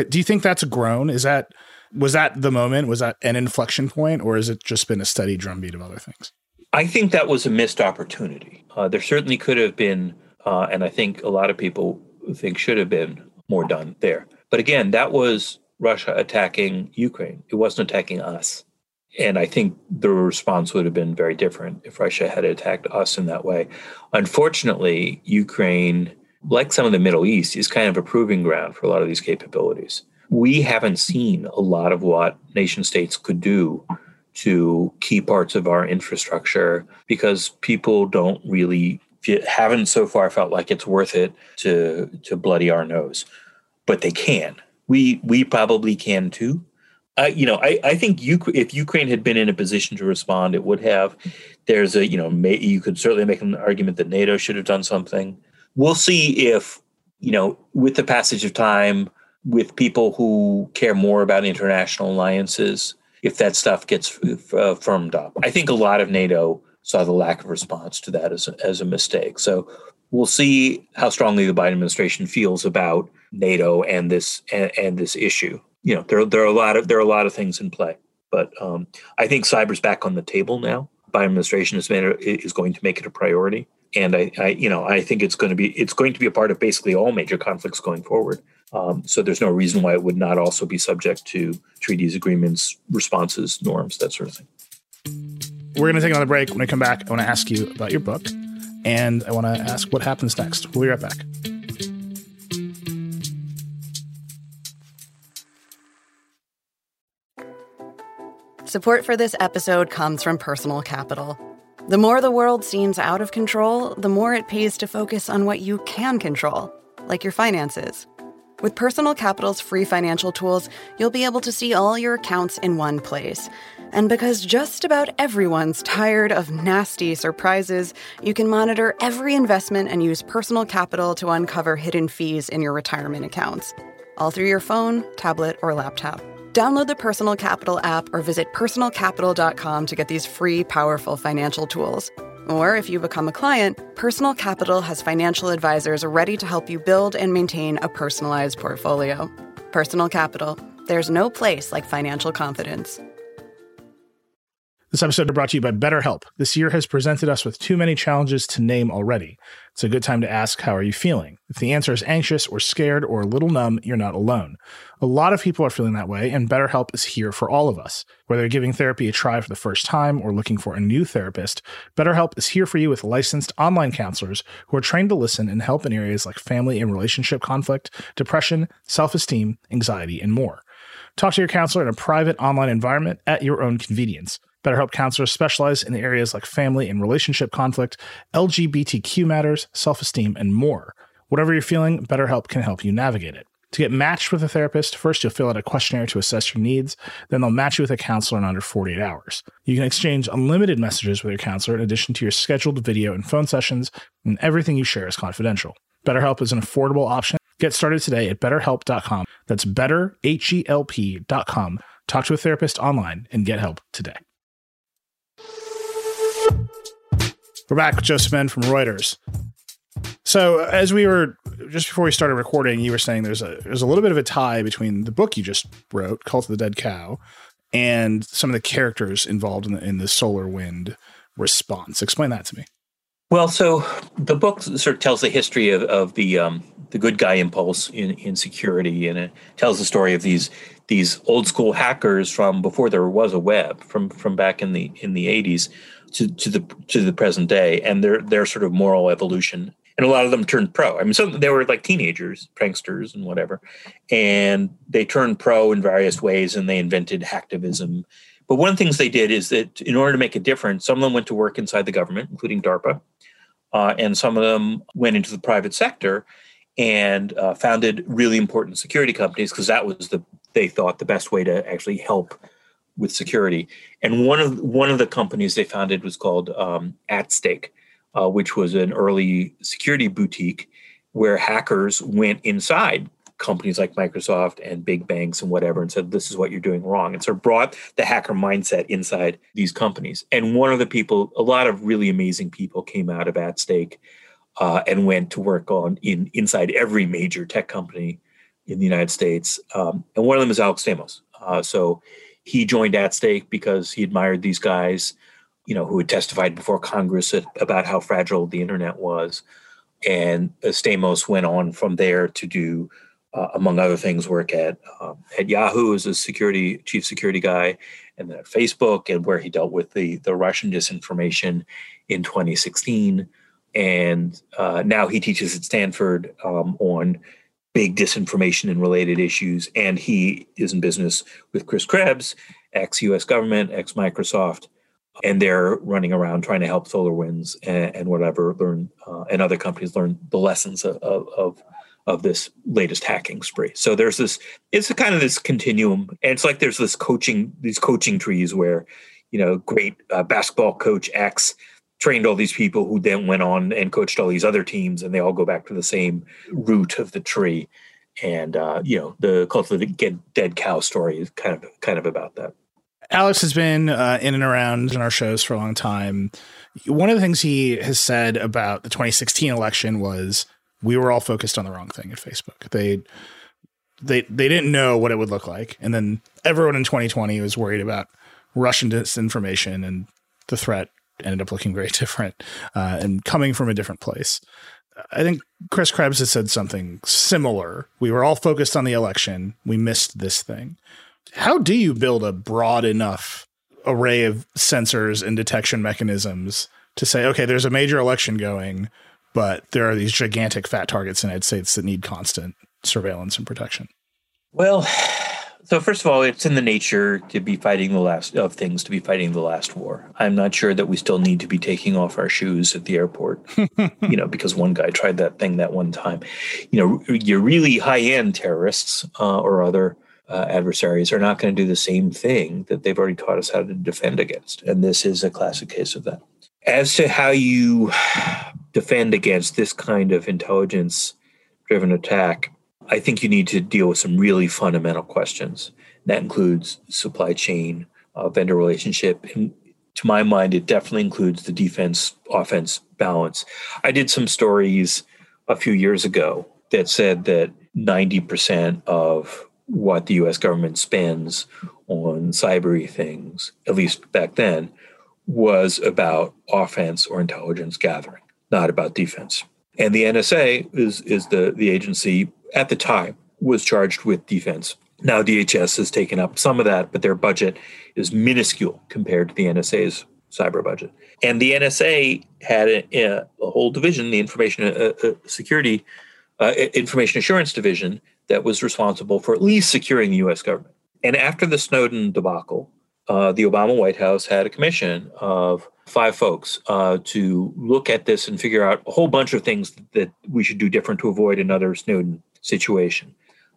Do you think that's a grown? Is that was that the moment? Was that an inflection point, or has it just been a steady drumbeat of other things? I think that was a missed opportunity. Uh, there certainly could have been, uh, and I think a lot of people think should have been more done there. But again, that was Russia attacking Ukraine. It wasn't attacking us. And I think the response would have been very different if Russia had attacked us in that way. Unfortunately, Ukraine, like some of the Middle East, is kind of a proving ground for a lot of these capabilities. We haven't seen a lot of what nation states could do to key parts of our infrastructure because people don't really haven't so far felt like it's worth it to to bloody our nose but they can we we probably can too I, you know, I, I think you, if Ukraine had been in a position to respond, it would have. There's a, you know, may, you could certainly make an argument that NATO should have done something. We'll see if, you know, with the passage of time, with people who care more about international alliances, if that stuff gets uh, firmed up. I think a lot of NATO saw the lack of response to that as a, as a mistake. So we'll see how strongly the Biden administration feels about NATO and this and, and this issue you know there there are a lot of there are a lot of things in play, but um, I think cyber's back on the table now. Biden administration is made is going to make it a priority, and I, I, you know I think it's going to be it's going to be a part of basically all major conflicts going forward. Um, so there's no reason why it would not also be subject to treaties, agreements, responses, norms, that sort of thing. We're going to take another break. When I come back, I want to ask you about your book, and I want to ask what happens next. We'll be right back. Support for this episode comes from Personal Capital. The more the world seems out of control, the more it pays to focus on what you can control, like your finances. With Personal Capital's free financial tools, you'll be able to see all your accounts in one place And because just about everyone's tired of nasty surprises, you can monitor every investment and use personal capital to uncover hidden fees in your retirement accounts, all through your phone, tablet, or laptop. Download the Personal Capital app or visit personalcapital.com to get these free, powerful financial tools. Or if you become a client, Personal Capital has financial advisors ready to help you build and maintain a personalized portfolio. Personal Capital, there's no place like financial confidence. This episode is brought to you by BetterHelp. This year has presented us with too many challenges to name already. It's a good time to ask, How are you feeling? If the answer is anxious or scared or a little numb, you're not alone. A lot of people are feeling that way, and BetterHelp is here for all of us. Whether you're giving therapy a try for the first time or looking for a new therapist, BetterHelp is here for you with licensed online counselors who are trained to listen and help in areas like family and relationship conflict, depression, self esteem, anxiety, and more. Talk to your counselor in a private online environment at your own convenience. BetterHelp counselors specialize in areas like family and relationship conflict, LGBTQ matters, self esteem, and more. Whatever you're feeling, BetterHelp can help you navigate it. To get matched with a therapist, first you'll fill out a questionnaire to assess your needs, then they'll match you with a counselor in under 48 hours. You can exchange unlimited messages with your counselor in addition to your scheduled video and phone sessions, and everything you share is confidential. BetterHelp is an affordable option. Get started today at betterhelp.com. That's betterhelp.com. Talk to a therapist online and get help today. We're back with Joseph Menn from Reuters. So, as we were just before we started recording, you were saying there's a there's a little bit of a tie between the book you just wrote, Cult of the Dead Cow, and some of the characters involved in the in the solar wind response. Explain that to me. Well, so the book sort of tells the history of, of the um, the good guy impulse in, in security, and it tells the story of these these old school hackers from before there was a web, from from back in the in the eighties, to, to the to the present day and their their sort of moral evolution. And a lot of them turned pro. I mean so they were like teenagers pranksters and whatever. And they turned pro in various ways and they invented hacktivism. But one of the things they did is that in order to make a difference some of them went to work inside the government including darpa uh, and some of them went into the private sector and uh, founded really important security companies because that was the they thought the best way to actually help with security. And one of one of the companies they founded was called um, At Stake, uh, which was an early security boutique where hackers went inside companies like Microsoft and big banks and whatever and said, this is what you're doing wrong. And so brought the hacker mindset inside these companies. And one of the people, a lot of really amazing people came out of At Stake uh, and went to work on in inside every major tech company in the United States. Um, and one of them is Alex Stamos. Uh, so he joined at stake because he admired these guys, you know, who had testified before Congress about how fragile the internet was. And Stamos went on from there to do, uh, among other things, work at um, at Yahoo as a security chief security guy, and then at Facebook, and where he dealt with the the Russian disinformation in 2016. And uh, now he teaches at Stanford um, on big disinformation and related issues. And he is in business with Chris Krebs, ex US government, ex Microsoft. And they're running around trying to help SolarWinds and, and whatever learn, uh, and other companies learn the lessons of, of, of this latest hacking spree. So there's this, it's kind of this continuum. And it's like there's this coaching, these coaching trees where, you know, great uh, basketball coach X trained all these people who then went on and coached all these other teams, and they all go back to the same root of the tree. And uh, you know, the cult of the dead cow story is kind of kind of about that. Alex has been uh, in and around in our shows for a long time. One of the things he has said about the 2016 election was we were all focused on the wrong thing at Facebook. They they they didn't know what it would look like, and then everyone in 2020 was worried about Russian disinformation and the threat ended up looking very different uh, and coming from a different place. I think Chris Krebs has said something similar. We were all focused on the election. We missed this thing. How do you build a broad enough array of sensors and detection mechanisms to say, okay, there's a major election going, but there are these gigantic fat targets in the United States that need constant surveillance and protection? Well, so first of all, it's in the nature to be fighting the last of things to be fighting the last war. I'm not sure that we still need to be taking off our shoes at the airport, you know, because one guy tried that thing that one time. You know, your really high end terrorists uh, or other uh, adversaries are not going to do the same thing that they've already taught us how to defend against. And this is a classic case of that. As to how you defend against this kind of intelligence driven attack, I think you need to deal with some really fundamental questions. That includes supply chain, uh, vendor relationship, and to my mind, it definitely includes the defense offense balance. I did some stories a few years ago that said that 90% of what the US government spends on cybery things, at least back then, was about offense or intelligence gathering, not about defense. And the NSA is, is the, the agency at the time was charged with defense. Now DHS has taken up some of that, but their budget is minuscule compared to the NSA's cyber budget. And the NSA had a, a whole division, the Information uh, uh, Security uh, Information Assurance Division, that was responsible for at least securing the U.S. government. And after the Snowden debacle, uh, the Obama White House had a commission of five folks uh, to look at this and figure out a whole bunch of things that we should do different to avoid another Snowden situation.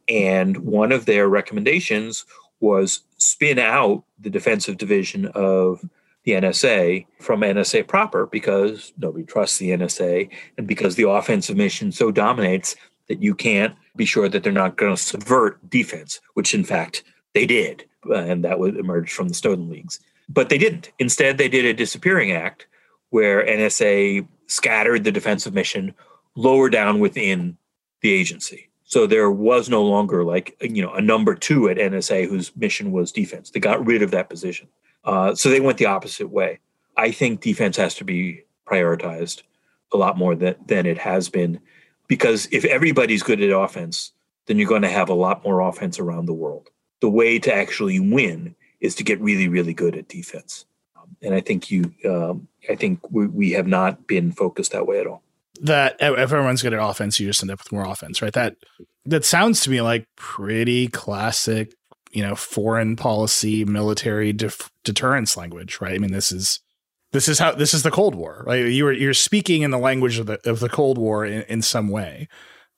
And one of their recommendations was spin out the defensive division of the NSA from NSA proper because nobody trusts the NSA and because the offensive mission so dominates that you can't be sure that they're not going to subvert defense, which in fact they did. And that would emerge from the Snowden leaks. But they didn't. Instead, they did a disappearing act where NSA scattered the defensive mission lower down within the agency. So there was no longer like you know a number two at NSA whose mission was defense. They got rid of that position. Uh, so they went the opposite way. I think defense has to be prioritized a lot more than, than it has been because if everybody's good at offense, then you're going to have a lot more offense around the world. The way to actually win is to get really, really good at defense. And I think you, um, I think we, we have not been focused that way at all. That if everyone's good at offense, you just end up with more offense, right? That that sounds to me like pretty classic you know foreign policy military def- deterrence language right i mean this is this is how this is the cold war right you are you're speaking in the language of the of the cold war in, in some way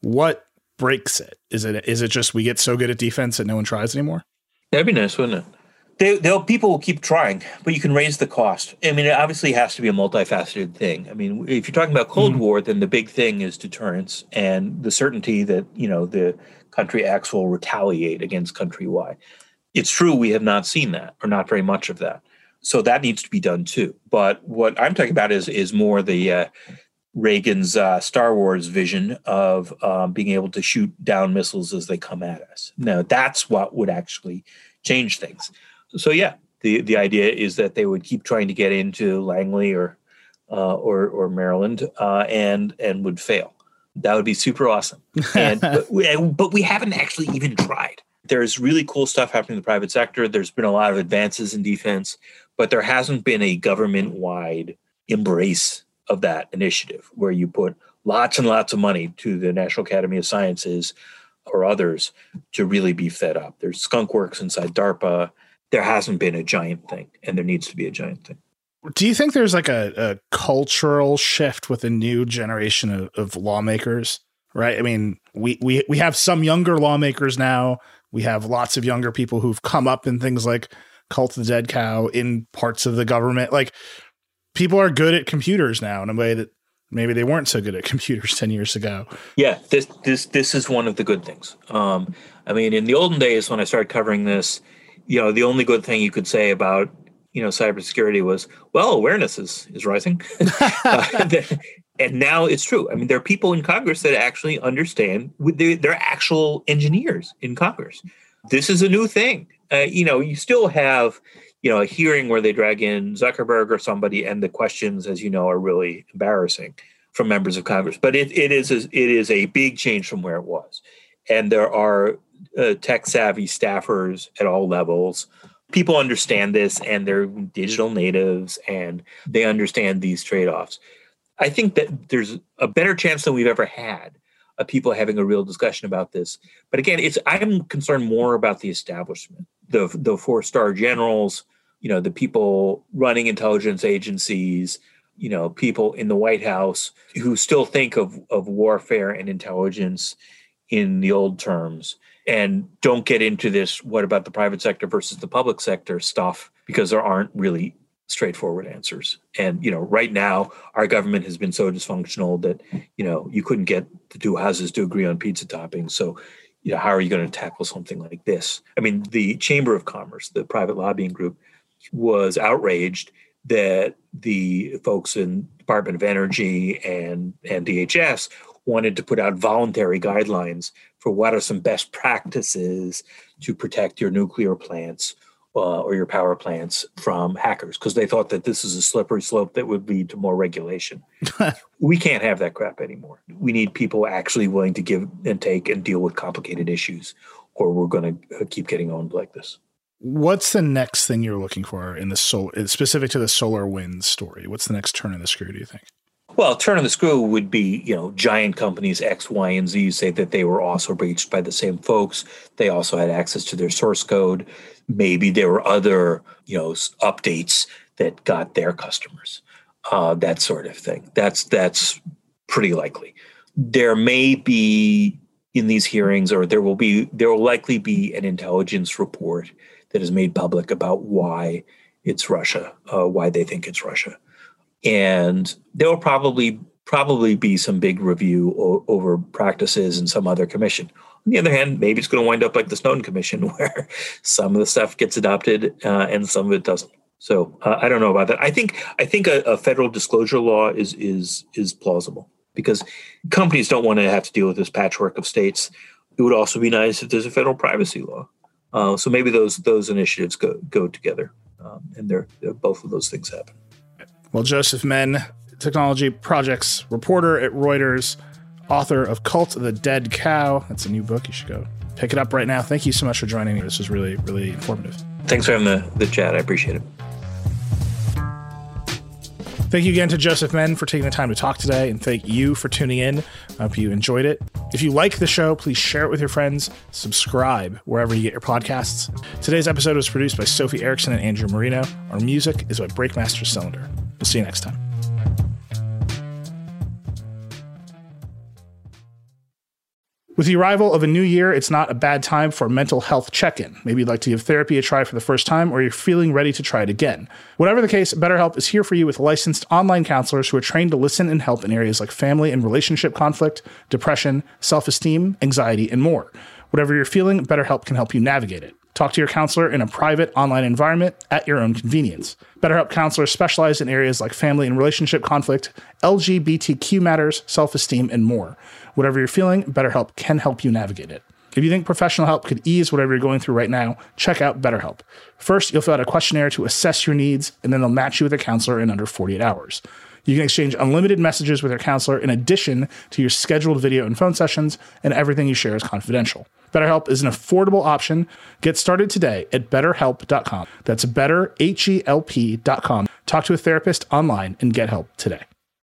what breaks it is it is it just we get so good at defense that no one tries anymore that'd be nice wouldn't it they, they'll people will keep trying, but you can raise the cost. I mean, it obviously has to be a multifaceted thing. I mean, if you're talking about Cold mm-hmm. War, then the big thing is deterrence and the certainty that you know the country X will retaliate against country Y. It's true we have not seen that, or not very much of that. So that needs to be done too. But what I'm talking about is is more the uh, Reagan's uh, Star Wars vision of um, being able to shoot down missiles as they come at us. Now that's what would actually change things. So yeah, the the idea is that they would keep trying to get into Langley or uh, or or Maryland uh, and and would fail. That would be super awesome. And but, we, but we haven't actually even tried. There's really cool stuff happening in the private sector. There's been a lot of advances in defense, but there hasn't been a government wide embrace of that initiative where you put lots and lots of money to the National Academy of Sciences or others to really beef that up. There's skunk works inside DARPA. There hasn't been a giant thing, and there needs to be a giant thing. Do you think there's like a, a cultural shift with a new generation of, of lawmakers? Right. I mean, we, we we have some younger lawmakers now. We have lots of younger people who've come up in things like Cult of the Dead Cow in parts of the government. Like people are good at computers now in a way that maybe they weren't so good at computers 10 years ago. Yeah, this this this is one of the good things. Um, I mean, in the olden days when I started covering this, you know, the only good thing you could say about you know cybersecurity was well awareness is is rising. Uh, and now it's true. I mean there are people in congress that actually understand they're, they're actual engineers in congress. This is a new thing. Uh, you know you still have you know a hearing where they drag in zuckerberg or somebody and the questions as you know are really embarrassing from members of congress. But it, it is it is a big change from where it was. And there are uh, tech savvy staffers at all levels. People understand this and they're digital natives and they understand these trade-offs. I think that there's a better chance than we've ever had of people having a real discussion about this. But again it's i'm concerned more about the establishment the the four star generals you know the people running intelligence agencies you know people in the white house who still think of of warfare and intelligence in the old terms and don't get into this what about the private sector versus the public sector stuff because there aren't really straightforward answers. And you know, right now our government has been so dysfunctional that you know you couldn't get the two houses to agree on pizza toppings. So you know, how are you going to tackle something like this? I mean, the Chamber of Commerce, the private lobbying group, was outraged that the folks in Department of Energy and and DHS wanted to put out voluntary guidelines for what are some best practices to protect your nuclear plants uh, or your power plants from hackers because they thought that this is a slippery slope that would lead to more regulation. we can't have that crap anymore. We need people actually willing to give and take and deal with complicated issues, or we're going to uh, keep getting owned like this. What's the next thing you're looking for in the solar, specific to the SolarWinds story? What's the next turn in the screw? Do you think? Well, turn of the screw would be, you know, giant companies X, Y, and Z say that they were also breached by the same folks. They also had access to their source code. Maybe there were other, you know, updates that got their customers. Uh, that sort of thing. That's that's pretty likely. There may be in these hearings, or there will be, there will likely be an intelligence report that is made public about why it's Russia, uh, why they think it's Russia and there will probably probably be some big review o- over practices and some other commission. On the other hand, maybe it's going to wind up like the Snowden Commission, where some of the stuff gets adopted uh, and some of it doesn't. So uh, I don't know about that. I think I think a, a, federal disclosure law is is is plausible because companies don't want to have to deal with this patchwork of states. It would also be nice if there's a federal privacy law. Uh, so maybe those those initiatives go go together, um, and they're, they're both of those things happen. Well, Joseph Menn, technology projects reporter at Reuters, author of Cult of the Dead Cow. That's a new book. You should go pick it up right now. Thank you so much for joining me. This was really, really informative. Thanks for having the, the chat. I appreciate it. Thank you again to Joseph Menn for taking the time to talk today, and thank you for tuning in. I hope you enjoyed it. If you like the show, please share it with your friends, subscribe wherever you get your podcasts. Today's episode was produced by Sophie Erickson and Andrew Marino. Our music is by Breakmaster Cylinder. We'll see you next time. With the arrival of a new year, it's not a bad time for a mental health check in. Maybe you'd like to give therapy a try for the first time, or you're feeling ready to try it again. Whatever the case, BetterHelp is here for you with licensed online counselors who are trained to listen and help in areas like family and relationship conflict, depression, self esteem, anxiety, and more. Whatever you're feeling, BetterHelp can help you navigate it. Talk to your counselor in a private online environment at your own convenience. BetterHelp counselors specialize in areas like family and relationship conflict, LGBTQ matters, self esteem, and more. Whatever you're feeling, BetterHelp can help you navigate it. If you think professional help could ease whatever you're going through right now, check out BetterHelp. First, you'll fill out a questionnaire to assess your needs, and then they'll match you with a counselor in under 48 hours. You can exchange unlimited messages with your counselor in addition to your scheduled video and phone sessions, and everything you share is confidential. BetterHelp is an affordable option. Get started today at betterhelp.com. That's betterhelp.com. Talk to a therapist online and get help today.